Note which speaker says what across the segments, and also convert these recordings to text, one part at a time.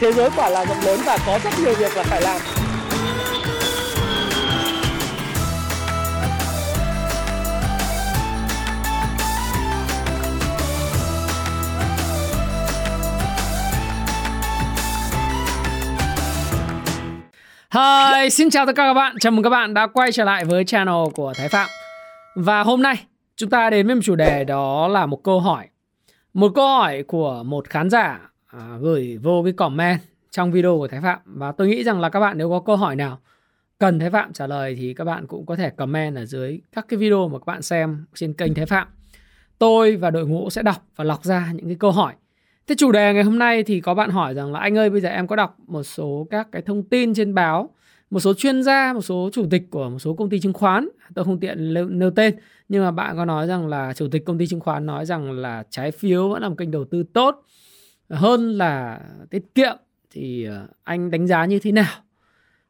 Speaker 1: thế giới quả là rộng lớn và có rất nhiều việc là phải làm
Speaker 2: Hi, xin chào tất cả các bạn. Chào mừng các bạn đã quay trở lại với channel của Thái Phạm. Và hôm nay chúng ta đến với một chủ đề đó là một câu hỏi. Một câu hỏi của một khán giả à, gửi vô cái comment trong video của Thái Phạm. Và tôi nghĩ rằng là các bạn nếu có câu hỏi nào cần Thái Phạm trả lời thì các bạn cũng có thể comment ở dưới các cái video mà các bạn xem trên kênh Thái Phạm. Tôi và đội ngũ sẽ đọc và lọc ra những cái câu hỏi. Thế chủ đề ngày hôm nay thì có bạn hỏi rằng là anh ơi bây giờ em có đọc một số các cái thông tin trên báo, một số chuyên gia, một số chủ tịch của một số công ty chứng khoán, tôi không tiện nêu, nêu tên, nhưng mà bạn có nói rằng là chủ tịch công ty chứng khoán nói rằng là trái phiếu vẫn là một kênh đầu tư tốt hơn là tiết kiệm thì ờ, anh đánh giá như thế nào?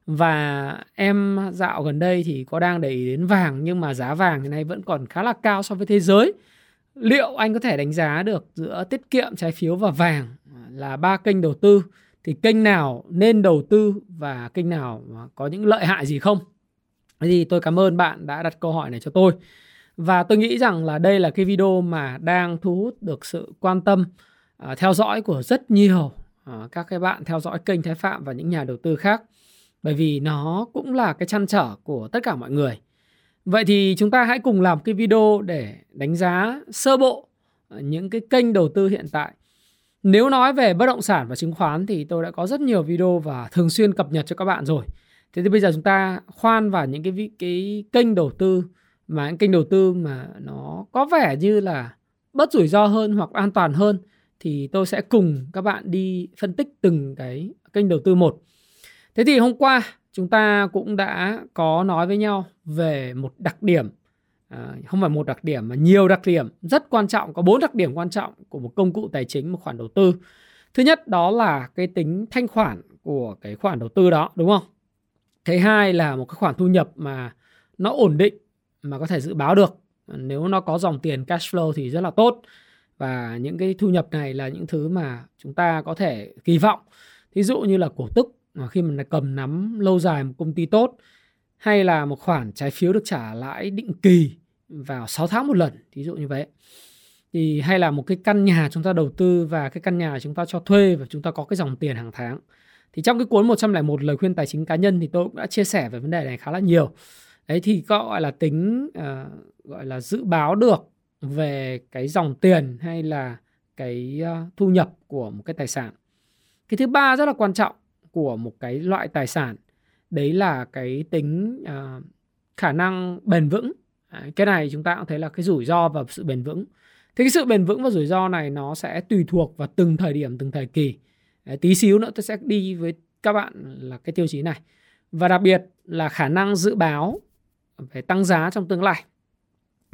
Speaker 2: Và em dạo gần đây thì có đang để ý đến vàng, nhưng mà giá vàng hiện nay vẫn còn khá là cao so với thế giới. Liệu anh có thể đánh giá được giữa tiết kiệm, trái phiếu và vàng là ba kênh đầu tư? Thì kênh nào nên đầu tư và kênh nào có những lợi hại gì không? Thì tôi cảm ơn bạn đã đặt câu hỏi này cho tôi. Và tôi nghĩ rằng là đây là cái video mà đang thu hút được sự quan tâm À, theo dõi của rất nhiều à, các cái bạn theo dõi kênh Thái Phạm và những nhà đầu tư khác bởi vì nó cũng là cái chăn trở của tất cả mọi người Vậy thì chúng ta hãy cùng làm cái video để đánh giá sơ bộ à, những cái kênh đầu tư hiện tại. Nếu nói về bất động sản và chứng khoán thì tôi đã có rất nhiều video và thường xuyên cập nhật cho các bạn rồi. Thế thì bây giờ chúng ta khoan vào những cái cái kênh đầu tư mà, những kênh đầu tư mà nó có vẻ như là bất rủi ro hơn hoặc an toàn hơn thì tôi sẽ cùng các bạn đi phân tích từng cái kênh đầu tư một. Thế thì hôm qua chúng ta cũng đã có nói với nhau về một đặc điểm. À, không phải một đặc điểm mà nhiều đặc điểm. Rất quan trọng có bốn đặc điểm quan trọng của một công cụ tài chính một khoản đầu tư. Thứ nhất đó là cái tính thanh khoản của cái khoản đầu tư đó đúng không? Thứ hai là một cái khoản thu nhập mà nó ổn định mà có thể dự báo được. Nếu nó có dòng tiền cash flow thì rất là tốt và những cái thu nhập này là những thứ mà chúng ta có thể kỳ vọng thí dụ như là cổ tức khi mà cầm nắm lâu dài một công ty tốt hay là một khoản trái phiếu được trả lãi định kỳ vào 6 tháng một lần, thí dụ như vậy. Thì hay là một cái căn nhà chúng ta đầu tư và cái căn nhà chúng ta cho thuê và chúng ta có cái dòng tiền hàng tháng. Thì trong cái cuốn 101 lời khuyên tài chính cá nhân thì tôi cũng đã chia sẻ về vấn đề này khá là nhiều. Đấy thì có gọi là tính uh, gọi là dự báo được về cái dòng tiền hay là cái ờ, thu nhập của một cái tài sản. Cái thứ ba rất là quan trọng của một cái loại tài sản đấy là cái tính uh, khả năng bền vững. Cái này chúng ta cũng thấy là cái rủi ro và sự bền vững. Thế cái sự bền vững và rủi ro này nó sẽ tùy thuộc vào từng thời điểm từng thời kỳ. Đấy, tí xíu nữa tôi sẽ đi với các bạn là cái tiêu chí này. Và đặc biệt là khả năng dự báo về tăng giá trong tương lai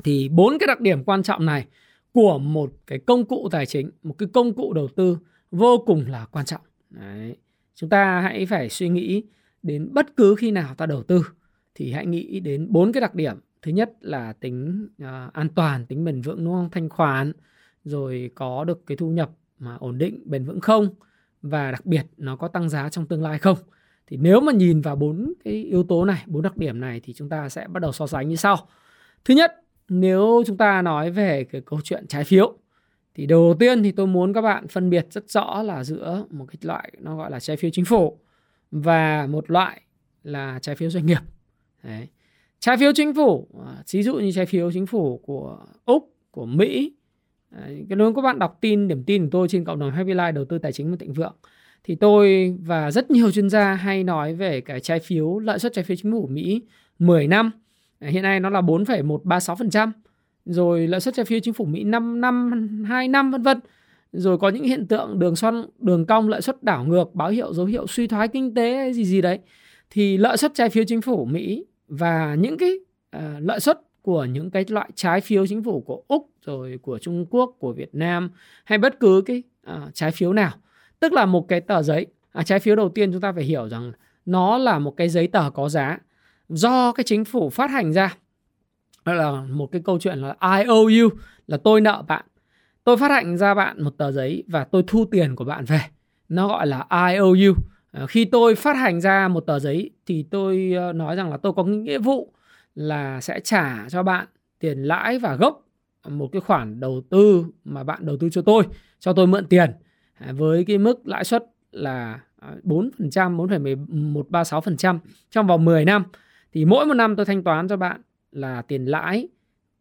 Speaker 2: thì bốn cái đặc điểm quan trọng này của một cái công cụ tài chính một cái công cụ đầu tư vô cùng là quan trọng. Đấy. Chúng ta hãy phải suy nghĩ đến bất cứ khi nào ta đầu tư thì hãy nghĩ đến bốn cái đặc điểm. Thứ nhất là tính uh, an toàn tính bền vững đúng không? Thanh khoản rồi có được cái thu nhập mà ổn định bền vững không? Và đặc biệt nó có tăng giá trong tương lai không? Thì nếu mà nhìn vào bốn cái yếu tố này bốn đặc điểm này thì chúng ta sẽ bắt đầu so sánh như sau. Thứ nhất nếu chúng ta nói về cái câu chuyện trái phiếu, thì đầu tiên thì tôi muốn các bạn phân biệt rất rõ là giữa một cái loại nó gọi là trái phiếu chính phủ và một loại là trái phiếu doanh nghiệp Đấy. trái phiếu chính phủ à, ví dụ như trái phiếu chính phủ của úc, của mỹ, Đấy. nếu các bạn đọc tin, điểm tin của tôi trên cộng đồng Happy Life, đầu tư tài chính và thịnh vượng, thì tôi và rất nhiều chuyên gia hay nói về cái trái phiếu, lợi suất trái phiếu chính phủ Mỹ 10 năm hiện nay nó là 4,136% rồi lãi suất trái phiếu chính phủ Mỹ 5 năm, 2 năm vân vân. Rồi có những hiện tượng đường xoăn, đường cong lãi suất đảo ngược, báo hiệu dấu hiệu suy thoái kinh tế hay gì gì đấy. Thì lợi suất trái phiếu chính phủ Mỹ và những cái uh, lợi suất của những cái loại trái phiếu chính phủ của Úc rồi của Trung Quốc, của Việt Nam hay bất cứ cái uh, trái phiếu nào. Tức là một cái tờ giấy. À, trái phiếu đầu tiên chúng ta phải hiểu rằng nó là một cái giấy tờ có giá do cái chính phủ phát hành ra đó là một cái câu chuyện là I owe you là tôi nợ bạn. Tôi phát hành ra bạn một tờ giấy và tôi thu tiền của bạn về. Nó gọi là IOU à, khi tôi phát hành ra một tờ giấy thì tôi ờ, nói rằng là tôi có nghĩa vụ là sẽ trả cho bạn tiền lãi và gốc à, một cái khoản đầu tư mà bạn đầu tư cho tôi cho tôi mượn tiền à, với cái mức lãi suất là 4%, 4,136% trong vòng 10 năm thì mỗi một năm tôi thanh toán cho bạn là tiền lãi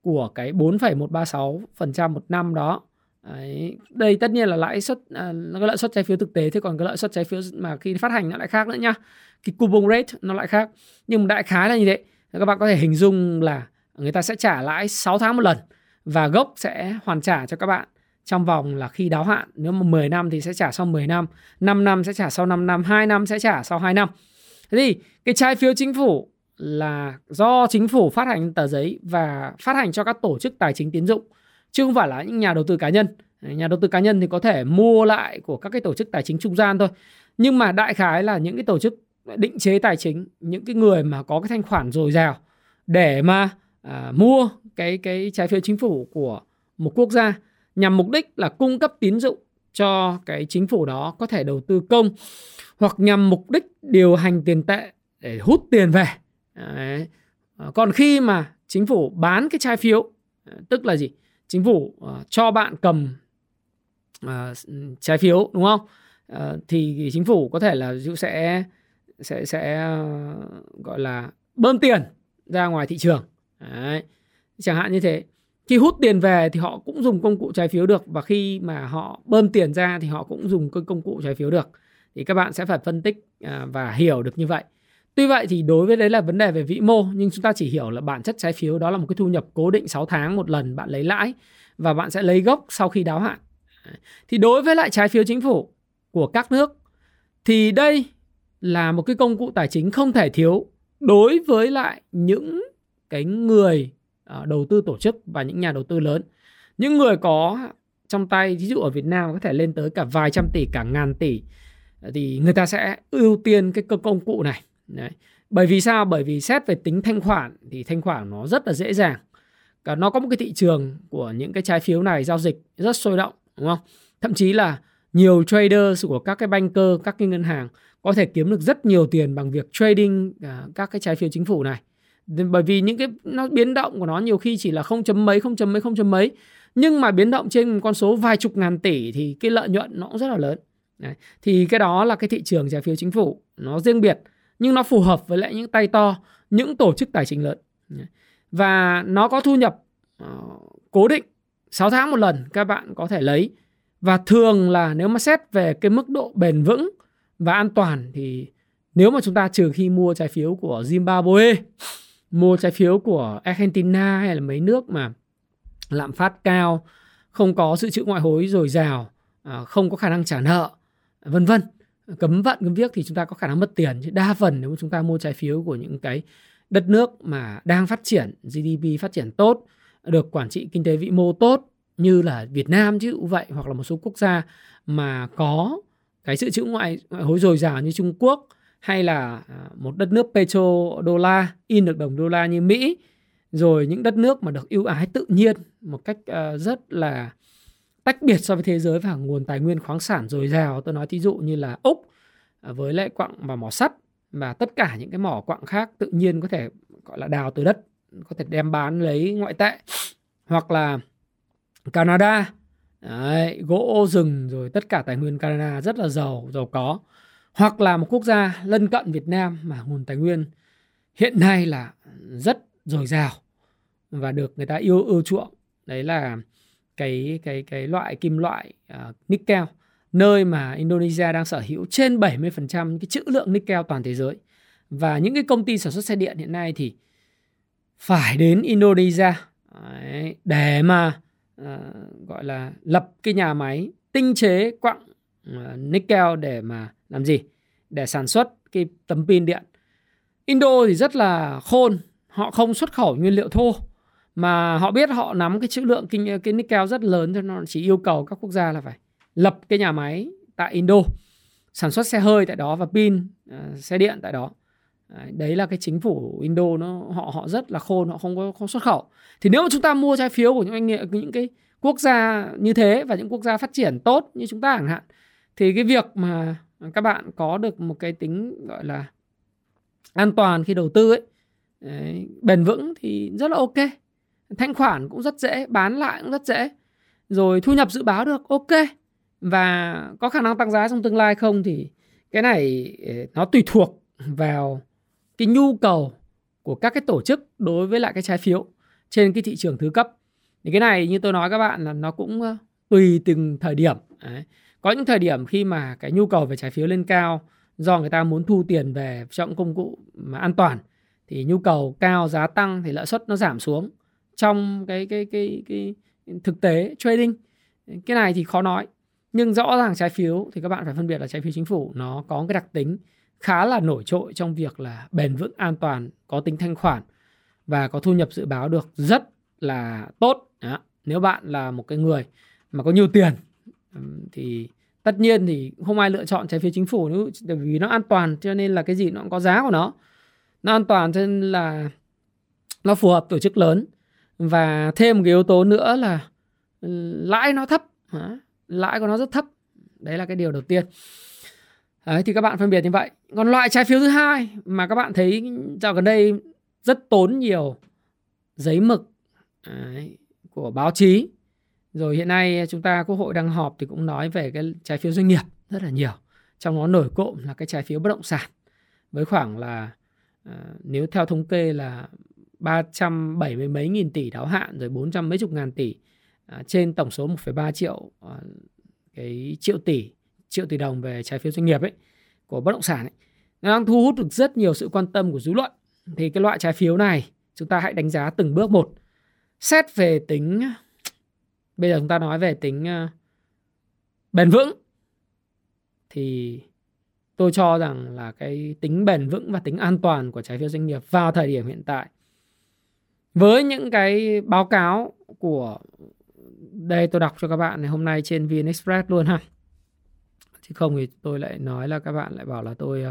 Speaker 2: của cái 4,136% một năm đó. Đấy. Đây tất nhiên là lãi suất à, cái lợi suất trái phiếu thực tế thế còn cái lợi suất trái phiếu mà khi phát hành nó lại khác nữa nhá. Cái coupon rate nó lại khác. Nhưng đại khái là như thế. Các bạn có thể hình dung là người ta sẽ trả lãi 6 tháng một lần và gốc sẽ hoàn trả cho các bạn trong vòng là khi đáo hạn nếu mà 10 năm thì sẽ trả sau 10 năm 5 năm sẽ trả sau 5 năm 2 năm sẽ trả sau 2 năm thế thì cái trái phiếu chính phủ là do chính phủ phát hành tờ giấy và phát hành cho các tổ chức tài chính tiến dụng chứ không phải là những nhà đầu tư cá nhân nhà đầu tư cá nhân thì có thể mua lại của các cái tổ chức tài chính trung gian thôi nhưng mà đại khái là những cái tổ chức định chế tài chính những cái người mà có cái thanh khoản dồi dào để mà à, mua cái cái trái phiếu chính phủ của một quốc gia nhằm mục đích là cung cấp tín dụng cho cái chính phủ đó có thể đầu tư công hoặc nhằm mục đích điều hành tiền tệ để hút tiền về. Đấy. Ờ, còn khi mà chính phủ bán cái trái phiếu ờ, tức là gì? Chính phủ ờ, cho bạn cầm trái ừ, phiếu, đúng không? Thì chính phủ có thể là sẽ sẽ sẽ gọi là bơm tiền ra ngoài thị trường. Đấy. Chẳng hạn như thế khi hút tiền về thì họ cũng dùng công cụ trái phiếu được và khi mà họ bơm tiền ra thì họ cũng dùng công cụ trái phiếu được thì các bạn sẽ phải phân tích và hiểu được như vậy tuy vậy thì đối với đấy là vấn đề về vĩ mô, nhưng chúng ta chỉ hiểu là bản chất trái phiếu đó là một cái thu nhập cố định 6 tháng một lần, bạn lấy lãi và bạn sẽ lấy gốc sau khi đáo hạn. Thì đối với lại trái phiếu chính phủ của các nước, thì đây là một cái công cụ tài chính không thể thiếu đối với lại những cái người ờ, đầu tư tổ chức và những nhà đầu tư lớn. Những người có trong tay, ví dụ ở Việt Nam có thể lên tới cả vài trăm tỷ, cả ngàn tỷ, thì người ta sẽ ưu tiên cái công cụ này. Đấy. bởi vì sao? Bởi vì xét về tính thanh khoản thì thanh khoản nó rất là dễ dàng. Cả nó có một cái thị trường của những cái trái phiếu này giao dịch rất sôi động, đúng không? Thậm chí là nhiều trader của các cái banker, các cái ngân hàng có thể kiếm được rất nhiều tiền bằng việc trading à, các cái trái phiếu chính phủ này. Bởi vì những cái, nó biến động của nó nhiều khi chỉ là không chấm mấy, không chấm mấy, không chấm mấy. Nhưng mà biến động trên con số vài chục ngàn tỷ thì cái lợi nhuận nó cũng rất là lớn. Đấy. thì cái đó là cái thị trường trái phiếu chính phủ. Nó riêng biệt nhưng nó phù hợp với lại những tay to những tổ chức tài chính lớn và nó có thu nhập uh, cố định 6 tháng một lần các bạn có thể lấy và thường là nếu mà xét về cái mức độ bền vững và an toàn thì nếu mà chúng ta trừ khi mua trái phiếu của Zimbabwe mua trái phiếu của Argentina hay là mấy nước mà lạm phát cao, không có dự trữ ngoại hối dồi dào, ờ, không có khả năng trả nợ, vân vân. Cấm vận cấm viết thì chúng ta có khả năng mất tiền. Chứ đa phần nếu chúng ta mua trái phiếu của những cái đất nước mà đang phát triển, GDP phát triển tốt, được quản trị kinh tế vĩ mô tốt như là Việt Nam chứ vậy hoặc là một số quốc gia mà có cái sự trữ ngoại, ngoại hối dồi dào như Trung Quốc hay là à, một đất nước petro đô la in được đồng đô la như Mỹ rồi những đất nước mà được ưu ái tự nhiên một cách à, rất là tách biệt so với thế giới và nguồn tài nguyên khoáng sản dồi dào tôi nói thí dụ như là úc à, với lại quặng và mỏ sắt. Và tất cả những cái mỏ quặng khác tự nhiên có thể gọi là đào từ đất có thể đem bán lấy ngoại tệ. Hoặc là Canada Đấy, gỗ rừng rồi tất cả tài nguyên Canada rất là giàu giàu có. Hoặc là một quốc gia lân cận Việt Nam mà nguồn tài nguyên hiện nay là rất dồi dào và được người ta yêu ưa chuộng. Đấy là cái cái cái loại kim loại uh, nickel nơi mà Indonesia đang sở hữu trên 70% cái trữ lượng nickel toàn thế giới. Và những cái công ty sản xuất xe điện hiện nay thì phải đến Indonesia đấy, để mà uh, gọi là lập cái nhà máy tinh chế quặng uh, nickel để mà làm gì? Để sản xuất cái tấm pin điện. Indo thì rất là khôn họ không xuất khẩu nguyên liệu thô mà họ biết họ nắm cái trữ lượng kinh cái nickel rất lớn cho nó chỉ yêu cầu các quốc gia là phải lập cái nhà máy tại Indo sản xuất xe hơi tại đó và pin uh, xe điện tại đó. Đấy là cái chính phủ Indo nó họ họ rất là khôn họ không có không xuất khẩu. Thì nếu mà chúng ta mua trái phiếu của những anh nghiệp những cái quốc gia như thế và những quốc gia phát triển tốt như chúng ta chẳng hạn thì cái việc mà các bạn có được một cái tính gọi là an toàn khi đầu tư ấy đấy, bền vững thì rất là ok thanh khoản cũng rất dễ, bán lại cũng rất dễ. Rồi thu nhập dự báo được, ok. Và có khả năng tăng giá trong tương lai không thì cái này ờ, nó tùy thuộc vào cái nhu cầu của các cái tổ chức đối với lại cái trái phiếu trên cái thị trường thứ cấp. Thì cái này như tôi nói các bạn là nó cũng ờ, tùy từng thời điểm, Đấy. có những thời điểm khi mà cái nhu cầu về trái phiếu lên cao do người ta muốn thu tiền về trong công cụ mà an toàn thì nhu cầu cao, giá tăng thì lãi suất nó giảm xuống trong cái cái cái cái thực tế trading. Cái này thì khó nói, nhưng rõ ràng trái phiếu thì các bạn phải phân biệt là trái phiếu chính phủ, nó có cái đặc tính khá là nổi trội trong việc là bền vững, an toàn, có tính thanh khoản và có thu nhập dự báo được rất là tốt. Đó. nếu bạn là một cái người mà có nhiều tiền thì tất nhiên thì không ai lựa chọn trái phiếu chính phủ nữa bởi vì nó an toàn cho nên là cái gì nó cũng có giá của nó. Nó an toàn cho nên là nó phù hợp tổ chức lớn và thêm một cái yếu tố nữa là ừ, lãi nó thấp. Lãi của nó rất thấp. Đấy là cái điều đầu tiên. Đấy, thì các bạn phân biệt như vậy. Còn loại trái phiếu thứ hai mà các bạn thấy dạo gần đây rất tốn nhiều giấy mực đấy, của báo chí. Rồi hiện nay chúng ta quốc hội đang họp thì cũng nói về cái trái phiếu doanh nghiệp rất là nhiều. Trong đó nổi cộm là cái trái phiếu bất động sản. Với khoảng là ờ, nếu theo thống kê là 370 mấy nghìn tỷ đáo hạn rồi 400 mấy chục ngàn tỷ. À, trên tổng số 1,3 triệu à, cái triệu tỷ triệu tỷ đồng về trái phiếu doanh nghiệp ấy của bất động sản ấy. Nó đang thu hút được rất nhiều sự quan tâm của dư luận. Thì cái loại trái phiếu này chúng ta hãy đánh giá từng bước một. Xét về tính bây giờ chúng ta nói về tính uh, bền vững thì tôi cho rằng là cái tính bền vững và tính an toàn của trái phiếu doanh nghiệp vào thời điểm hiện tại với những cái báo cáo của đây tôi đọc cho các bạn này hôm nay trên VN Express luôn ha chứ không thì tôi lại nói là các bạn lại bảo là tôi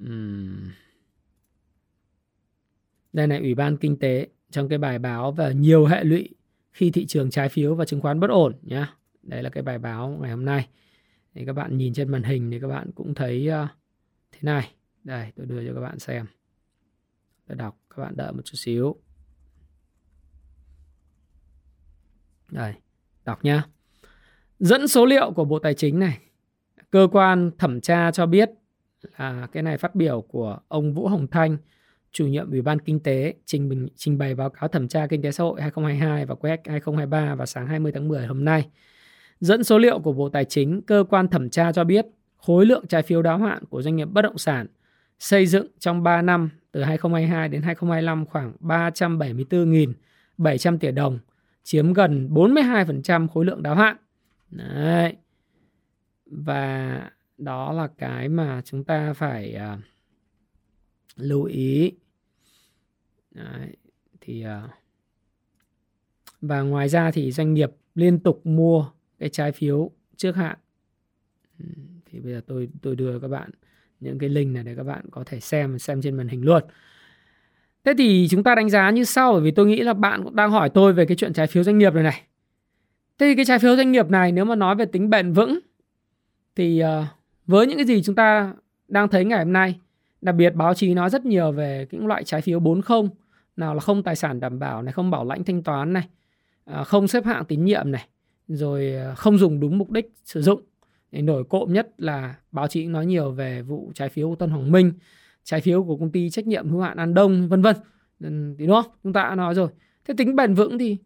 Speaker 2: um, đây này ủy ban kinh tế trong cái bài báo về nhiều hệ lụy khi thị trường trái phiếu và chứng khoán bất ổn nhá. Đây là cái bài báo ngày hôm nay. Thì các bạn nhìn trên màn hình thì các bạn cũng thấy uh, thế này. Đây, tôi đưa cho các bạn xem. Tôi đọc, các bạn đợi một chút xíu. Đây, đọc nhá. Dẫn số liệu của Bộ Tài chính này. Cơ quan thẩm tra cho biết là cái này phát biểu của ông Vũ Hồng Thanh, chủ nhiệm Ủy ban Kinh tế trình, bình, trình bày báo cáo thẩm tra kinh tế xã hội 2022 và quy 2023 vào sáng 20 tháng 10 hôm nay. Dẫn số liệu của Bộ Tài chính, cơ quan thẩm tra cho biết khối lượng trái phiếu đáo hạn của doanh nghiệp bất động sản xây dựng trong 3 năm từ 2022 đến 2025 khoảng 374.700 tỷ đồng, chiếm gần 42% khối lượng đáo hạn. Đấy. Và đó là cái mà chúng ta phải uh, lưu ý Đấy, thì uh, và ngoài ra thì doanh nghiệp liên tục mua cái trái phiếu trước hạn ừ, thì bây giờ tôi tôi đưa các bạn những cái link này để các bạn có thể xem xem trên màn hình luôn thế thì chúng ta đánh giá như sau bởi vì tôi nghĩ là bạn cũng đang hỏi tôi về cái chuyện trái phiếu doanh nghiệp này này thế thì cái trái phiếu doanh nghiệp này nếu mà nói về tính bền vững thì uh, với những cái gì chúng ta đang thấy ngày hôm nay Đặc biệt báo chí nói rất nhiều về những loại trái phiếu 40 nào là không tài sản đảm bảo này, không bảo lãnh thanh toán này, ờ, không xếp hạng tín nhiệm này, rồi ờ, không dùng đúng mục đích sử dụng. Để nổi cộm nhất là báo chí nói nhiều về vụ trái phiếu của Tân Hoàng Minh, trái phiếu của công ty trách nhiệm hữu hạn An Đông vân vân. Ừ, thì đúng không? Chúng ta đã nói rồi. Thế tính bền vững thì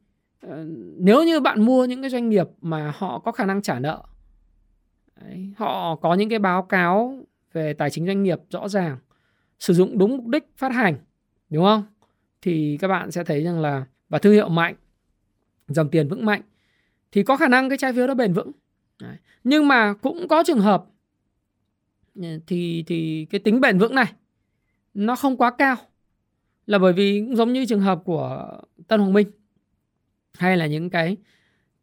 Speaker 2: ờ, nếu như bạn mua những cái doanh nghiệp mà họ có khả năng trả nợ Đấy, họ có những cái báo cáo về tài chính doanh nghiệp rõ ràng sử dụng đúng mục đích phát hành đúng không thì các bạn sẽ thấy rằng là và thương hiệu mạnh dòng tiền vững mạnh thì có khả năng cái trái phiếu đó bền vững Đấy. nhưng mà cũng có trường hợp ừ, thì thì cái tính bền vững này nó không quá cao. Là bởi vì cũng giống như trường hợp của Tân Hoàng Minh hay là những cái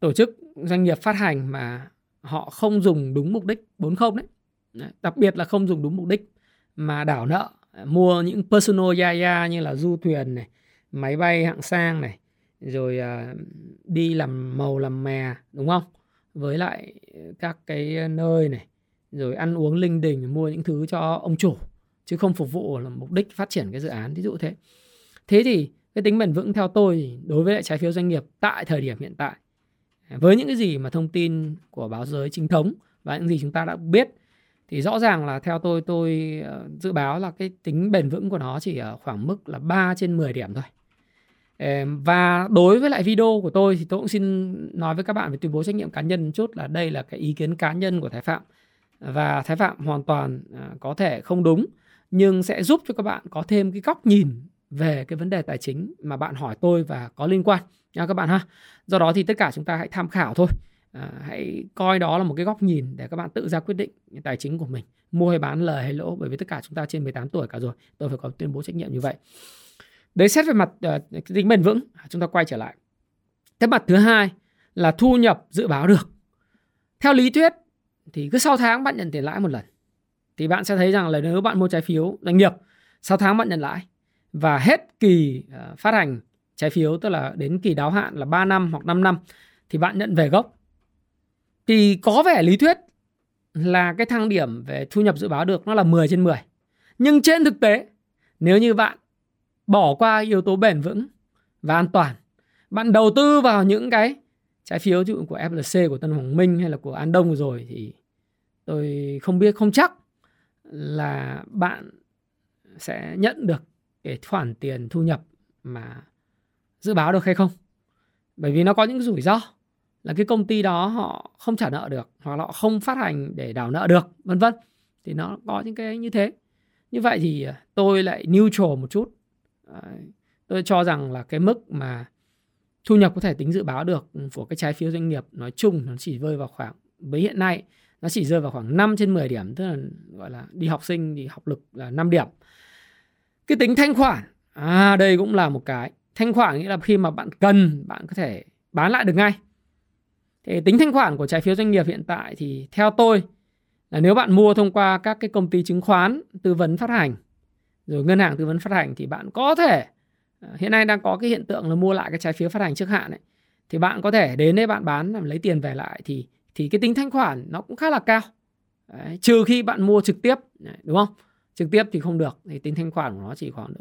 Speaker 2: tổ chức doanh nghiệp phát hành mà họ không dùng đúng mục đích 40 đấy. Đấy, đặc biệt là không dùng đúng mục đích mà đảo nợ mua những personal yaya như là du thuyền này máy bay hạng sang này rồi uh, đi làm màu làm mè đúng không? Với lại các cái ờ, nơi này, rồi ăn uống linh đình, mua những thứ cho ông chủ, chứ không phục vụ là mục đích phát triển cái dự án ví dụ thế thế thì cái tính bền vững theo tôi đối với lại trái phiếu doanh nghiệp tại thời điểm hiện tại à, với những cái gì mà thông tin của báo giới chính thống và những gì chúng ta đã biết, thì rõ ràng là theo tôi tôi ờ, dự báo là cái tính bền vững của nó chỉ ở khoảng mức là 3 trên 10 điểm thôi. Và đối với lại video của tôi thì tôi cũng xin nói với các bạn về tuyên bố trách nhiệm cá nhân một chút là đây là cái ý kiến cá nhân của Thái Phạm và Thái Phạm hoàn toàn à, có thể không đúng nhưng sẽ giúp cho các bạn có thêm cái góc nhìn về cái vấn đề tài chính mà bạn hỏi tôi và có liên quan nha các bạn ha. Do đó thì tất cả chúng ta hãy tham khảo thôi. À, hãy coi đó là một cái góc nhìn để các bạn tự ra quyết định tài chính của mình mua hay bán lời hay lỗ bởi vì tất cả chúng ta trên 18 tuổi cả rồi tôi phải có tuyên bố trách nhiệm như vậy đấy xét về mặt uh, tính bền vững chúng ta quay trở lại. Cái mặt thứ hai là thu nhập dự báo được. Theo lý thuyết thì cứ sau tháng bạn nhận tiền lãi một lần thì bạn sẽ thấy rằng là nếu bạn mua trái phiếu doanh nghiệp sau tháng bạn nhận lãi và hết kỳ uh, phát hành trái phiếu tức là đến kỳ đáo hạn là 3 năm hoặc 5 năm thì bạn nhận về gốc. Thì có vẻ lý thuyết là cái thang điểm về thu nhập dự báo được nó là 10 trên 10. Nhưng trên thực tế, nếu như bạn bỏ qua yếu tố bền vững và an toàn, bạn đầu tư vào những cái trái phiếu dụ của FLC, của Tân Hoàng Minh hay là của An Đông rồi thì tôi không biết không chắc là bạn sẽ nhận được cái khoản tiền thu nhập mà dự báo được hay không. Bởi vì nó có những rủi ro là cái công ty đó họ không trả nợ được hoặc là họ không phát hành để đảo nợ được vân vân. Thì nó có những cái như thế. Như vậy thì à, tôi lại neutral một chút tôi cho rằng là cái mức mà thu nhập có thể tính dự báo được của cái trái phiếu doanh nghiệp nói chung nó chỉ rơi vào khoảng, với hiện nay, nó chỉ rơi vào khoảng 5 trên 10 điểm, tức là, gọi là, đi học sinh thì học lực là 5 điểm. Cái tính thanh khoản à đây cũng là một cái. Thanh khoản nghĩa là khi mà bạn cần, bạn có thể bán lại được ngay. Thì tính thanh khoản của trái phiếu doanh nghiệp hiện tại thì theo tôi là nếu bạn mua thông qua các cái công ty chứng khoán, tư vấn phát hành rồi ngân hàng tư vấn phát hành thì bạn có thể ờ, hiện nay đang có cái hiện tượng là mua lại cái trái phiếu phát hành trước hạn ấy. Thì bạn có thể đến đây bạn bán làm lấy tiền về lại thì thì cái tính thanh khoản nó cũng khá là cao. Đấy, trừ khi bạn mua trực tiếp đúng không? Trực tiếp thì không được thì tính thanh khoản của nó chỉ khoảng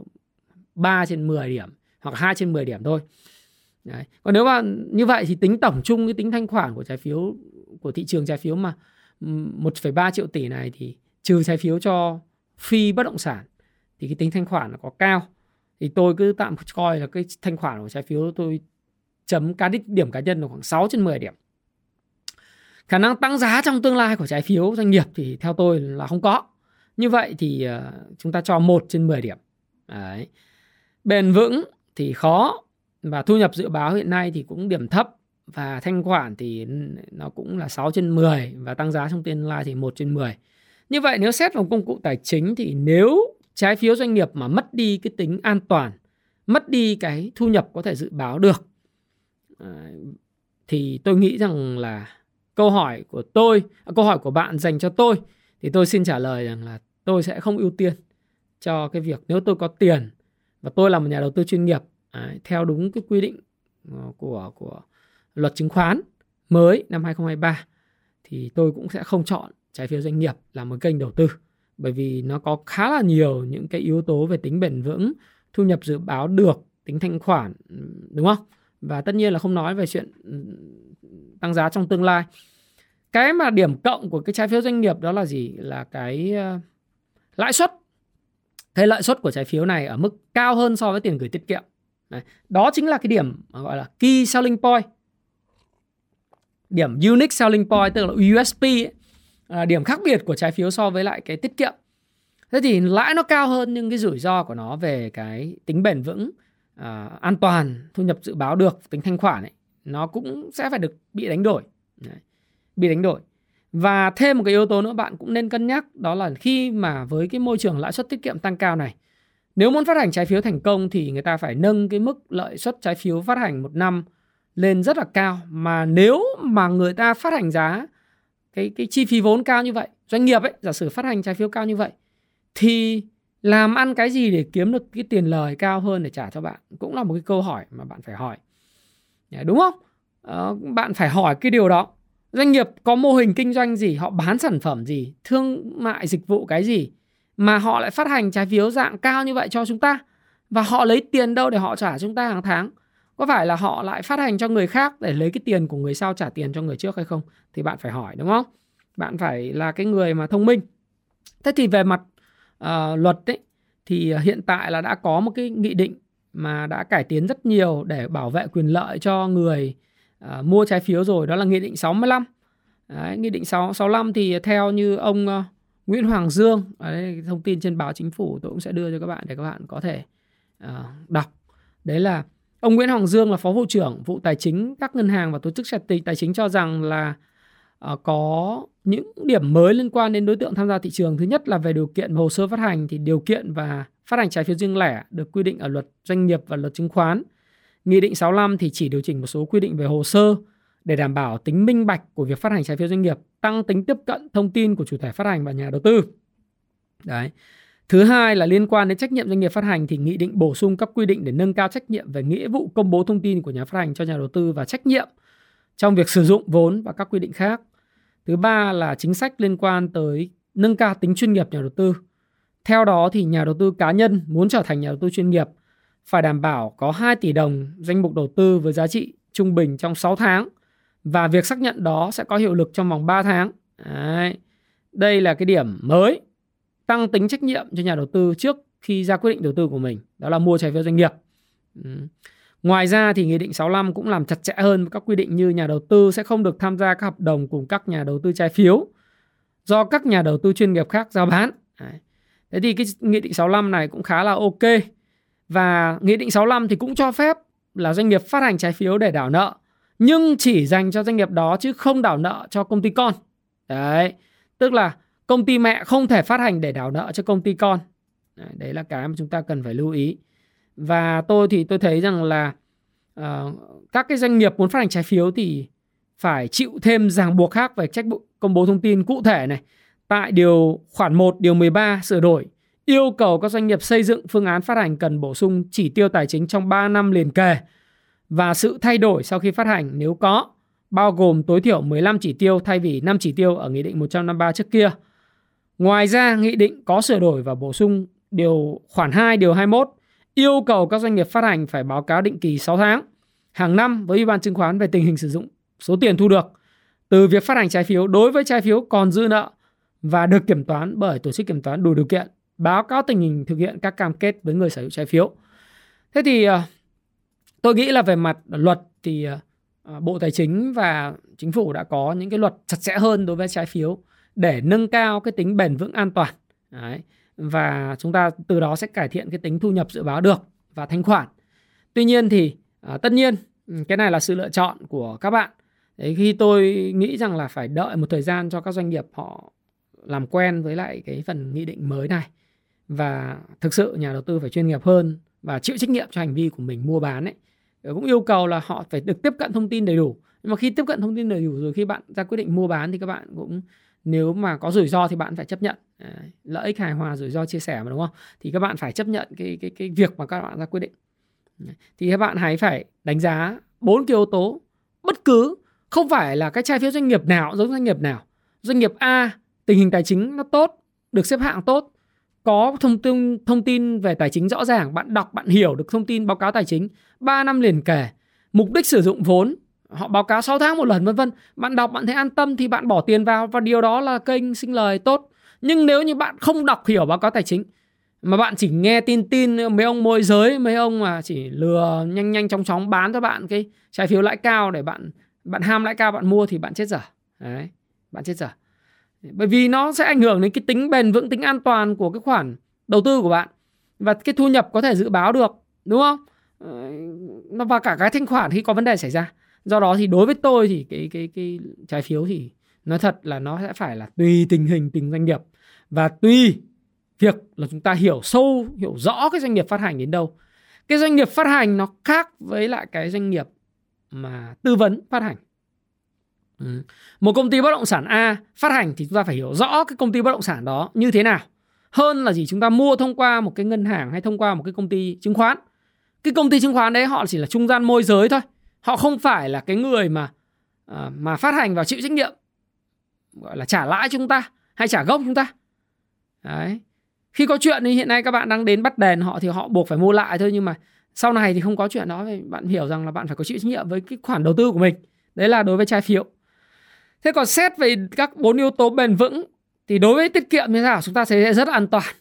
Speaker 2: 3 trên 10 điểm hoặc 2 trên 10 điểm thôi. Đấy. Còn nếu mà như vậy thì tính tổng chung cái tính thanh khoản của trái phiếu của thị trường trái phiếu mà 1,3 triệu tỷ này thì trừ trái phiếu cho phi bất động sản thì cái tính thanh khoản nó có cao thì tôi cứ tạm coi là cái thanh khoản của trái phiếu tôi chấm cá đích điểm cá nhân là khoảng 6 trên 10 điểm. Khả năng tăng giá trong tương lai của trái phiếu doanh nghiệp thì theo tôi là không có. Như vậy thì ờ, chúng ta cho 1 trên 10 điểm. Đấy. Bền vững thì khó và thu nhập dự báo hiện nay thì cũng điểm thấp và thanh khoản thì nó cũng là 6 trên 10 và tăng giá trong tương lai thì 1 trên 10. Như vậy nếu xét vào công cụ tài chính thì nếu trái phiếu doanh nghiệp mà mất đi cái tính an toàn, mất đi cái thu nhập có thể dự báo được. Thì tôi nghĩ rằng là câu hỏi của tôi, à, câu hỏi của bạn dành cho tôi thì tôi xin trả lời rằng là tôi sẽ không ưu tiên cho cái việc nếu tôi có tiền và tôi là một nhà đầu tư chuyên nghiệp theo đúng cái quy định ờ, của của luật chứng khoán mới năm 2023 thì tôi cũng sẽ không chọn trái phiếu doanh nghiệp là một kênh đầu tư bởi vì nó có khá là nhiều những cái yếu tố về tính bền vững, thu nhập dự báo được, tính thanh khoản đúng không? Và tất nhiên là không nói về chuyện ừ, tăng giá trong tương lai. Cái mà điểm cộng của cái trái phiếu doanh nghiệp đó là gì? Là cái ờ, lãi suất. Cái lợi suất của trái phiếu này ở mức cao hơn so với tiền gửi tiết kiệm. Đấy. Đó chính là cái điểm gọi là key selling point. Điểm unique selling point tức là USP ấy, À, điểm khác biệt của trái phiếu so với lại cái tiết kiệm. Thế thì lãi nó cao hơn nhưng cái rủi ro của nó về cái tính bền vững, à, an toàn, thu nhập dự báo được, tính thanh khoản ấy, nó cũng sẽ phải được bị đánh đổi. Đấy. Bị đánh đổi. Và thêm một cái yếu tố nữa bạn cũng nên cân nhắc đó là khi mà với cái môi trường lãi suất tiết kiệm tăng cao này nếu muốn phát hành trái phiếu thành công thì người ta phải nâng cái mức lợi suất trái phiếu phát hành một năm lên rất là cao mà nếu mà người ta phát hành giá cái cái chi phí vốn cao như vậy doanh nghiệp ấy giả sử phát hành trái phiếu cao như vậy thì làm ăn cái gì để kiếm được cái tiền lời cao hơn để trả cho bạn? Cũng là một cái câu hỏi mà bạn phải hỏi. Đúng không? Ờ, bạn phải hỏi cái điều đó. Doanh nghiệp có mô hình kinh doanh gì họ bán sản phẩm gì thương mại dịch vụ cái gì mà họ lại phát hành trái phiếu dạng cao như vậy cho chúng ta? Và họ lấy tiền đâu để họ trả chúng ta hàng tháng? Có phải là họ lại phát hành cho người khác để lấy cái tiền của người sau trả tiền cho người trước hay không? Thì bạn phải hỏi đúng không? Bạn phải là cái người mà thông minh. Thế thì về mặt uh, luật ấy thì hiện tại là đã có một cái nghị định mà đã cải tiến rất nhiều để bảo vệ quyền lợi cho người uh, mua trái phiếu rồi đó là nghị định 65 Đấy, nghị định 6, 65 thì theo như ông uh, Nguyễn Hoàng Dương đấy, thông tin trên báo chính phủ tôi cũng sẽ đưa cho các bạn để các bạn có thể uh, đọc. Đấy là ông Nguyễn Hoàng Dương là phó vụ trưởng vụ tài chính các ngân hàng và tổ chức tài chính cho rằng là uh, có những điểm mới liên quan đến đối tượng tham gia thị trường thứ nhất là về điều kiện hồ sơ phát hành thì điều kiện và phát hành trái phiếu riêng lẻ được quy định ở luật doanh nghiệp và luật chứng khoán Nghị định 65 thì chỉ điều chỉnh một số quy định về hồ sơ để đảm bảo tính minh bạch của việc phát hành trái phiếu doanh nghiệp, tăng tính tiếp cận thông tin của chủ thể phát hành và nhà đầu tư. Đấy. Thứ hai là liên quan đến trách nhiệm doanh nghiệp phát hành thì nghị định bổ sung các quy định để nâng cao trách nhiệm về nghĩa vụ công bố thông tin của nhà phát hành cho nhà đầu tư và trách nhiệm trong việc sử dụng vốn và các quy định khác. Thứ ba là chính sách liên quan tới nâng cao tính chuyên nghiệp nhà đầu tư. Theo đó thì nhà đầu tư cá nhân muốn trở thành nhà đầu tư chuyên nghiệp phải đảm bảo có 2 tỷ đồng danh mục đầu tư với giá trị trung bình trong 6 tháng và việc xác nhận đó sẽ có hiệu lực trong vòng 3 tháng. Đấy. Đây là cái điểm mới tăng tính trách nhiệm cho nhà đầu tư trước khi ra quyết định đầu tư của mình, đó là mua trái phiếu doanh nghiệp. Ừ. Ngoài ra thì Nghị định 65 cũng làm chặt chẽ hơn các quy định như nhà đầu tư sẽ không được tham gia các hợp đồng cùng các nhà đầu tư trái phiếu do các nhà đầu tư chuyên nghiệp khác giao bán. Đấy. Thế thì cái Nghị định 65 này cũng khá là ok. Và Nghị định 65 thì cũng cho phép là doanh nghiệp phát hành trái phiếu để đảo nợ nhưng chỉ dành cho doanh nghiệp đó chứ không đảo nợ cho công ty con. Đấy, tức là công ty mẹ không thể phát hành để đảo nợ cho công ty con. Đấy, là cái mà chúng ta cần phải lưu ý. Và tôi thì tôi thấy rằng là uh, các cái doanh nghiệp muốn phát hành trái phiếu thì phải chịu thêm ràng buộc khác về trách bộ công bố thông tin cụ thể này. Tại điều khoản 1 điều 13 sửa đổi yêu cầu các doanh nghiệp xây dựng phương án phát hành cần bổ sung chỉ tiêu tài chính trong 3 năm liền kề và sự thay đổi sau khi phát hành nếu có, bao gồm tối thiểu 15 chỉ tiêu thay vì 5 chỉ tiêu ở Nghị định 153 trước kia. Ngoài ra, Nghị định có sửa đổi và bổ sung điều khoản 2 điều 21 yêu cầu các doanh nghiệp phát hành phải báo cáo định kỳ 6 tháng hàng năm với Ủy ban chứng khoán về tình hình sử dụng số tiền thu được từ việc phát hành trái phiếu đối với trái phiếu còn dư nợ và được kiểm toán bởi tổ chức kiểm toán đủ điều kiện báo cáo tình hình thực hiện các cam kết với người sở hữu trái phiếu. Thế thì ờ, tôi nghĩ là về mặt luật thì ờ, ờ, Bộ Tài chính và chính phủ đã có những cái luật chặt chẽ hơn đối với trái phiếu để nâng cao cái tính bền vững an toàn. Đấy. Và chúng ta từ đó sẽ cải thiện cái tính thu nhập dự báo được và thanh khoản. Tuy nhiên thì à, tất nhiên ừ, cái này là sự lựa chọn của các bạn. Đấy, khi tôi nghĩ rằng là phải đợi một thời gian cho các doanh nghiệp họ làm quen với lại cái phần nghị định mới này và thực sự nhà đầu tư phải chuyên nghiệp hơn và chịu trách nhiệm cho hành vi của mình mua bán ấy ờ, cũng yêu cầu là họ phải được tiếp cận thông tin đầy đủ nhưng mà khi tiếp cận thông tin đầy đủ rồi khi bạn ra quyết định mua bán thì các bạn cũng nếu mà có rủi ro thì bạn phải chấp nhận. Lợi ích hài hòa rủi ro chia sẻ mà đúng không? Thì các bạn phải chấp nhận cái cái cái việc mà các bạn ra quyết định. Thì các bạn hãy phải đánh giá bốn cái yếu tố bất cứ không phải là cái trái phiếu doanh nghiệp nào giống doanh nghiệp nào. Doanh nghiệp A tình hình tài chính nó tốt được xếp hạng tốt có thông tin thông tin về tài chính rõ ràng, bạn đọc bạn hiểu được thông tin báo cáo tài chính 3 năm liền kề, mục đích sử dụng vốn, họ báo cáo 6 tháng một lần vân vân. Bạn đọc bạn thấy an tâm thì bạn bỏ tiền vào và điều đó là kênh sinh lời tốt. Nhưng nếu như bạn không đọc hiểu báo cáo tài chính mà bạn chỉ nghe tin tin mấy ông môi giới, mấy ông mà chỉ lừa nhanh nhanh chóng chóng bán cho bạn cái trái phiếu lãi cao để bạn bạn ham lãi cao bạn mua thì bạn chết dở. Đấy, bạn chết dở bởi vì nó sẽ ảnh hưởng đến cái tính bền vững tính an toàn của cái khoản đầu tư của bạn và cái thu nhập có thể dự báo được đúng không nó và cả cái thanh khoản khi có vấn đề xảy ra do đó thì đối với tôi thì cái cái cái trái phiếu thì nói thật là nó sẽ phải là tùy tình hình, từng doanh nghiệp và tùy việc là chúng ta hiểu sâu, hiểu rõ cái doanh nghiệp phát hành đến đâu cái doanh nghiệp phát hành nó khác với lại cái doanh nghiệp mà tư vấn phát hành Ừ. Một công ty bất động sản A phát hành thì chúng ta phải hiểu rõ cái công ty bất động sản đó như thế nào. Hơn là gì, chúng ta mua thông qua một cái ngân hàng hay thông qua một cái công ty chứng khoán. Cái công ty chứng khoán đấy họ chỉ là trung gian môi giới thôi. Họ không phải là cái người mà à, mà phát hành và chịu trách nhiệm gọi là trả lãi chúng ta hay trả gốc chúng ta. Đấy. Khi có chuyện thì hiện nay các bạn đang đến bắt đền họ thì họ buộc phải mua lại thôi nhưng mà sau này thì không có chuyện đó thì bạn hiểu rằng là bạn phải có chịu trách nhiệm với cái khoản đầu tư của mình. Đấy là đối với trái phiếu. Thế còn xét về các bốn yếu tố bền vững thì đối với tiết kiệm như thế nào chúng ta sẽ rất an toàn.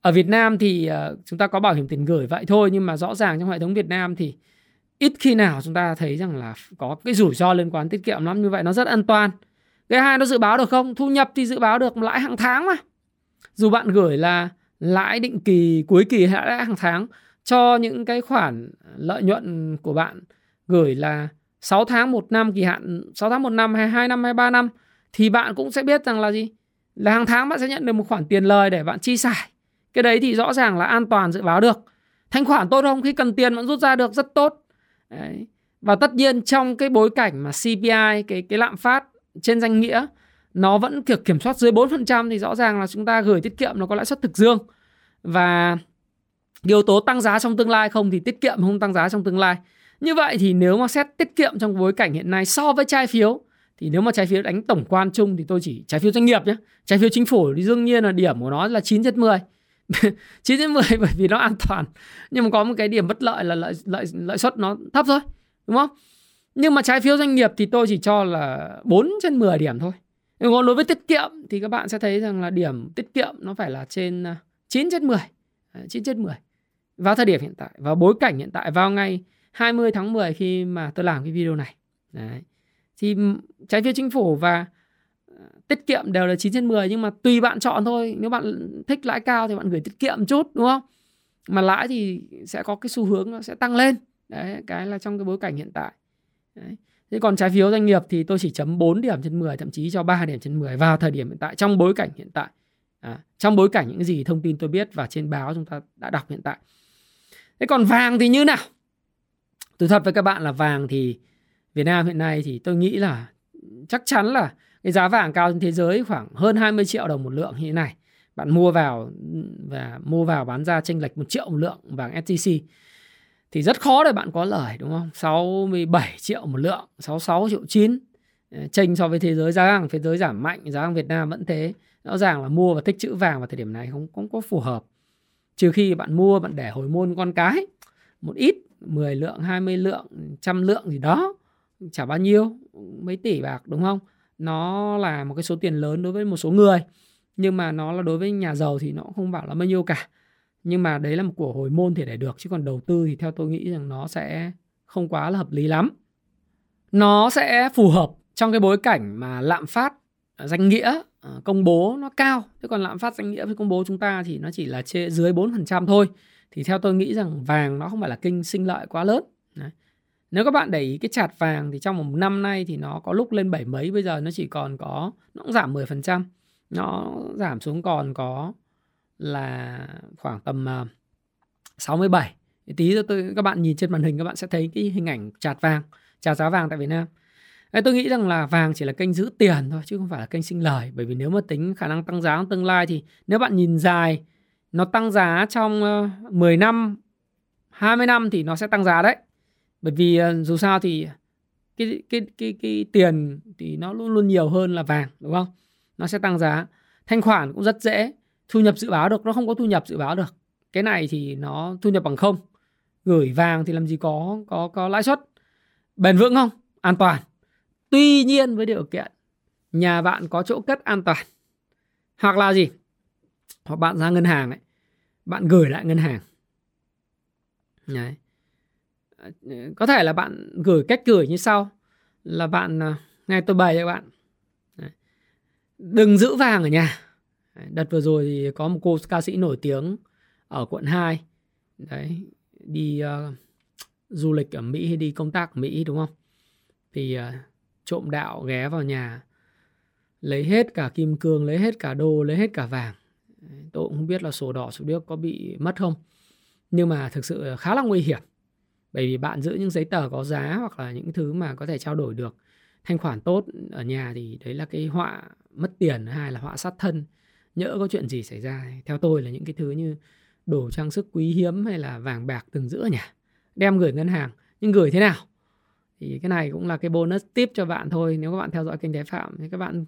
Speaker 2: Ở Việt Nam thì ờ, chúng ta có bảo hiểm tiền gửi vậy thôi nhưng mà rõ ràng trong hệ thống Việt Nam thì ít khi nào chúng ta thấy rằng là có cái rủi ro liên quan tiết kiệm lắm, như vậy nó rất an toàn. Cái hai, nó dự báo được không? Thu nhập thì dự báo được lãi hàng tháng mà. Dù bạn gửi là lãi định kỳ cuối kỳ hay lãi hàng tháng, cho những cái khoản lợi nhuận của bạn gửi là 6 tháng một năm kỳ hạn 6 tháng một năm hay 2 năm hay 3 năm, thì bạn cũng sẽ biết rằng là gì? Là hàng tháng bạn sẽ nhận được một khoản tiền lời để bạn chi xài. Cái đấy thì rõ ràng là an toàn dự báo được. Thanh khoản tốt không? Khi cần tiền bạn rút ra được, rất tốt đấy. và tất nhiên trong cái bối cảnh mà CPI cái cái lạm phát trên danh nghĩa, nó vẫn kiểu kiểm soát dưới 4% thì rõ ràng là chúng ta gửi tiết kiệm nó có lãi suất thực dương. Và yếu tố tăng giá trong tương lai không thì tiết kiệm không tăng giá trong tương lai. Như vậy thì nếu mà xét tiết kiệm trong bối cảnh hiện nay so với trái phiếu, thì nếu mà trái phiếu đánh tổng quan chung thì tôi chỉ, trái phiếu doanh nghiệp nhé, trái phiếu chính phủ thì đương nhiên là điểm của nó là 9 trên 10 9 đến 10 bởi vì nó an toàn. Nhưng mà có một cái điểm bất lợi là lợi lợi lợi suất nó thấp thôi, đúng không? Nhưng mà trái phiếu doanh nghiệp thì tôi chỉ cho là 4 trên 10 điểm thôi. Nhưng còn đối với tiết kiệm thì các bạn sẽ thấy rằng là điểm tiết kiệm nó phải là trên à, 9 trên 10 9 trên 10 vào thời điểm hiện tại, vào bối cảnh hiện tại, vào ngày 20 tháng 10 khi mà tôi làm cái video này. Đấy. thì trái phiếu chính phủ và tiết kiệm đều là 9 trên 10 nhưng mà tùy bạn chọn thôi nếu bạn thích lãi cao thì bạn gửi tiết kiệm chút đúng không mà lãi thì sẽ có cái xu hướng nó sẽ tăng lên đấy cái là trong cái bối cảnh hiện tại đấy. Thế còn trái phiếu doanh nghiệp thì tôi chỉ chấm 4 điểm trên 10 thậm chí cho 3 điểm trên 10 vào thời điểm hiện tại trong bối cảnh hiện tại. À, trong bối cảnh những gì thông tin tôi biết và trên báo chúng ta đã đọc hiện tại. Thế còn vàng thì như nào? Tôi thật với các bạn là vàng thì Việt Nam hiện nay thì tôi nghĩ là chắc chắn là cái giá vàng cao trên thế giới khoảng hơn 20 triệu đồng một lượng như thế này. Bạn mua vào và mua vào bán ra chênh lệch một triệu một lượng vàng SJC thì rất khó để bạn có lời đúng không? 67 triệu một lượng, 66 triệu 9 ờ, chênh so với thế giới giá vàng thế giới giảm mạnh, giá vàng Việt Nam vẫn thế. Rõ ràng là mua và tích trữ vàng vào thời điểm này không không có phù hợp. Trừ khi bạn mua bạn để hồi môn con cái một ít 10 lượng, 20 lượng, trăm lượng gì đó chả bao nhiêu, mấy tỷ bạc đúng không? Nó là một cái số tiền lớn đối với một số người, nhưng mà nó là đối với nhà giàu thì nó không bảo là bao nhiêu cả. Nhưng mà đấy là một của hồi môn thì để được, chứ còn đầu tư thì theo tôi nghĩ rằng nó sẽ không quá là hợp lý lắm. Nó sẽ phù hợp trong cái bối cảnh mà lạm phát ờ, danh nghĩa ờ, công bố nó cao. Thế còn lạm phát, danh nghĩa với công bố chúng ta thì nó chỉ là trên dưới 4% thôi. Thì theo tôi nghĩ rằng vàng nó không phải là kinh sinh lợi quá lớn. Đấy nếu các bạn để ý cái chart vàng thì trong một năm nay thì nó có lúc lên bảy mấy bây giờ nó chỉ còn có nó cũng giảm 10% nó giảm xuống còn có là khoảng tầm à, uh, 67 tí nữa tôi các bạn nhìn trên màn hình các bạn sẽ thấy cái hình ảnh chart vàng chart giá vàng tại Việt Nam. Đấy, tôi nghĩ rằng là vàng chỉ là kênh giữ tiền thôi chứ không phải là kênh sinh lời. Bởi vì nếu mà tính khả năng tăng giá trong tương lai thì nếu bạn nhìn dài nó tăng giá trong ờ, 10 năm 20 năm thì nó sẽ tăng giá đấy bởi vì ờ, dù sao thì cái cái cái cái tiền thì nó luôn luôn nhiều hơn là vàng, đúng không? Nó sẽ tăng giá. Thanh khoản cũng rất dễ. Thu nhập dự báo được, nó không có thu nhập dự báo được. Cái này thì nó thu nhập bằng không. Gửi vàng thì làm gì có có có lãi suất. Bền vững không? An toàn. Tuy nhiên với điều kiện, nhà bạn có chỗ cất an toàn. Hoặc là gì? Hoặc bạn ra ngân hàng ấy. Bạn gửi lại ngân hàng. Đấy có thể là bạn gửi cách gửi như sau là bạn ngay nghe tôi bày cho bạn đừng giữ vàng ở nhà Đợt vừa rồi thì có một cô ca sĩ nổi tiếng ở quận 2 đấy đi uh, du lịch ở Mỹ hay đi công tác ở Mỹ đúng không? Thì uh, trộm đạo ghé vào nhà lấy hết cả kim cương, lấy hết cả đô, lấy hết cả vàng. Tôi cũng không biết là sổ đỏ sổ điếc có bị mất không. Nhưng mà thực sự khá là nguy hiểm. Bởi vì bạn giữ những giấy tờ có giá hoặc là những thứ mà có thể trao đổi được thanh khoản tốt ở nhà thì đấy là cái họa mất tiền hay là họa sát thân. Nhỡ có chuyện gì xảy ra theo tôi là những cái thứ như đồ trang sức quý hiếm hay là vàng bạc từng giữ ở nhà đem gửi ngân hàng nhưng gửi thế nào? Thì cái này cũng là cái bonus tip cho bạn thôi nếu các bạn theo dõi kênh Thái Phạm thì các bạn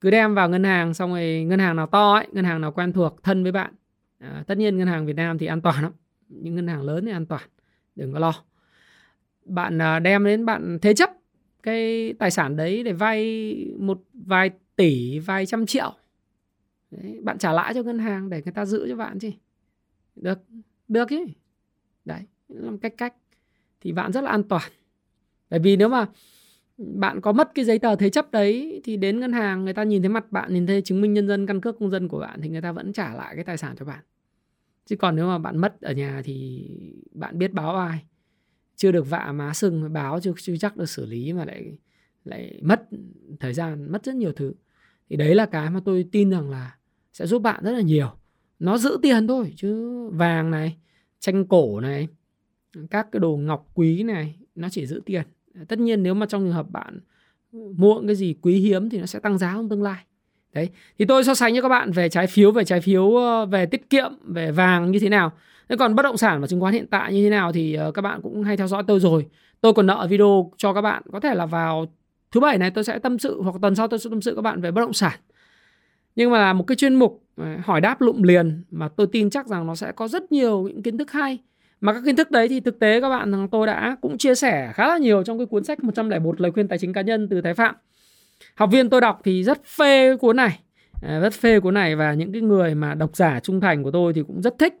Speaker 2: cứ đem vào ngân hàng xong rồi ngân hàng nào to ấy ngân hàng nào quen thuộc thân với bạn. À, tất nhiên ngân hàng Việt Nam thì an toàn lắm những ngân hàng lớn thì an toàn đừng có lo. Bạn à, đem đến bạn thế chấp cái tài sản đấy để vay một vài tỷ vài trăm triệu. Đấy, bạn trả lãi cho ngân hàng để người ta giữ cho bạn chứ. Được được chứ. Đấy làm cách cách. Thì bạn rất là an toàn. Bởi vì nếu mà bạn có mất cái giấy tờ thế chấp đấy thì đến ngân hàng người ta nhìn thấy mặt bạn nhìn thấy chứng minh nhân dân căn cước công dân của bạn thì người ta vẫn trả lại cái tài sản cho bạn chứ còn nếu mà bạn mất ở nhà thì bạn biết báo ai? Chưa được vạ má sưng báo chưa, chưa chắc được xử lý mà lại lại mất thời gian mất rất nhiều thứ. Thì đấy là cái mà tôi tin rằng là sẽ giúp bạn rất là nhiều. Nó giữ tiền thôi chứ vàng này tranh cổ này các cái đồ ngọc quý này nó chỉ giữ tiền. Tất nhiên nếu mà trong trường hợp bạn mua cái gì quý hiếm thì nó sẽ tăng giá trong tương lai đấy, thì tôi so sánh cho các bạn về trái phiếu, về trái phiếu ờ, về tiết kiệm, về vàng như thế nào. Thế còn bất động sản và chứng khoán hiện tại như thế nào thì ờ, các bạn cũng hay theo dõi tôi rồi. Tôi còn nợ video cho các bạn, có thể là vào thứ bảy này tôi sẽ tâm sự, hoặc tuần sau tôi sẽ tâm sự các bạn về bất động sản. Nhưng mà là một cái chuyên mục ờ, hỏi đáp lụm liền mà tôi tin chắc rằng nó sẽ có rất nhiều những kiến thức hay. Mà các kiến thức đấy thì thực tế các bạn tôi đã cũng chia sẻ khá là nhiều trong cái cuốn sách 101 lời khuyên tài chính cá nhân từ Thái Phạm. Học viên tôi đọc thì rất phê cuốn này, à, rất phê cuốn này và những cái người mà độc giả trung thành của tôi thì cũng rất thích.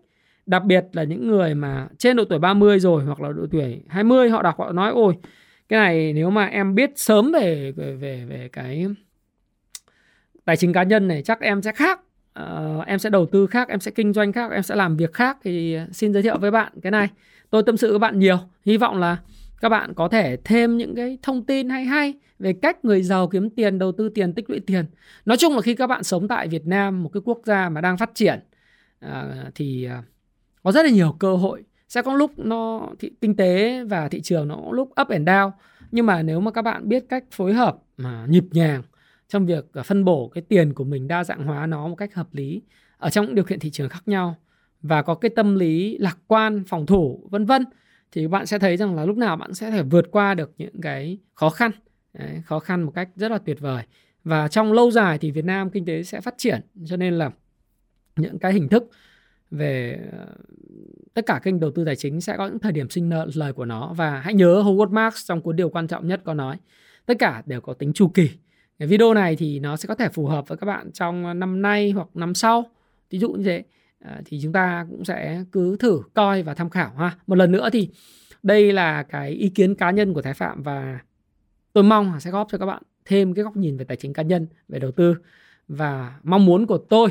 Speaker 2: Đặc biệt là những người mà trên độ tuổi 30 rồi hoặc là độ tuổi 20 họ đọc họ nói ôi cái này nếu mà em biết sớm về về về, về cái tài chính cá nhân này chắc em sẽ khác. Uh, em sẽ đầu tư khác em sẽ kinh doanh khác em sẽ làm việc khác. Thì à, xin giới thiệu với bạn cái này. Tôi tâm sự với bạn nhiều. Hy vọng là các bạn có thể thêm những cái thông tin hay hay về cách người giàu kiếm tiền đầu tư tiền tích lũy tiền. Nói chung là khi các bạn sống tại Việt Nam một cái quốc gia mà đang phát triển à, thì à, có rất là nhiều cơ hội. Sẽ có lúc nó thị, kinh tế và thị trường nó lúc up and down. Nhưng mà nếu mà các bạn biết cách phối hợp mà nhịp nhàng trong việc à, phân bổ cái tiền của mình đa dạng hóa nó một cách hợp lý ở trong những điều kiện thị trường khác nhau và có cái tâm lý lạc quan phòng thủ vân vân thì bạn sẽ thấy rằng là lúc nào bạn sẽ thể vượt qua được những cái khó khăn. Đấy, khó khăn một cách rất là tuyệt vời. Và trong lâu dài thì Việt Nam kinh tế sẽ phát triển cho nên là những cái hình thức về ờ, tất cả kênh đầu tư tài chính sẽ có những thời điểm sinh lời của nó. Và hãy nhớ Howard Marks trong cuốn điều quan trọng nhất có nói tất cả đều có tính chu kỳ. Cái video này thì nó sẽ có thể phù hợp với các bạn trong năm nay hoặc năm sau. Ví dụ như thế. Ờ, thì chúng ta cũng sẽ cứ thử coi và tham khảo ha. Một lần nữa thì đây là cái ý kiến cá nhân của thái phạm và tôi mong sẽ góp cho các bạn thêm cái góc nhìn về tài chính cá nhân, về đầu tư. Và mong muốn của tôi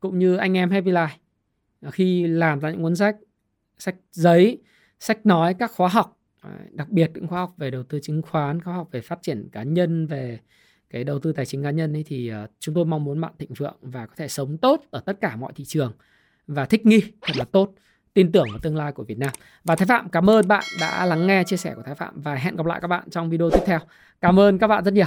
Speaker 2: cũng như anh em Happy Life à, khi làm ra những cuốn sách sách giấy, sách nói, các khóa học à, đặc biệt những khóa học về đầu tư chứng khoán, khóa học về phát triển cá nhân, về cái đầu tư tài chính cá nhân ấy thì à, chúng tôi mong muốn bạn thịnh vượng và có thể sống tốt ở tất cả mọi thị trường và thích nghi thật là tốt tin tưởng vào tương lai của Việt Nam. Và Thái Phạm, cảm ơn bạn đã lắng nghe, chia sẻ của Thái Phạm và hẹn gặp lại các bạn trong video tiếp theo. Cảm ơn các bạn rất nhiều.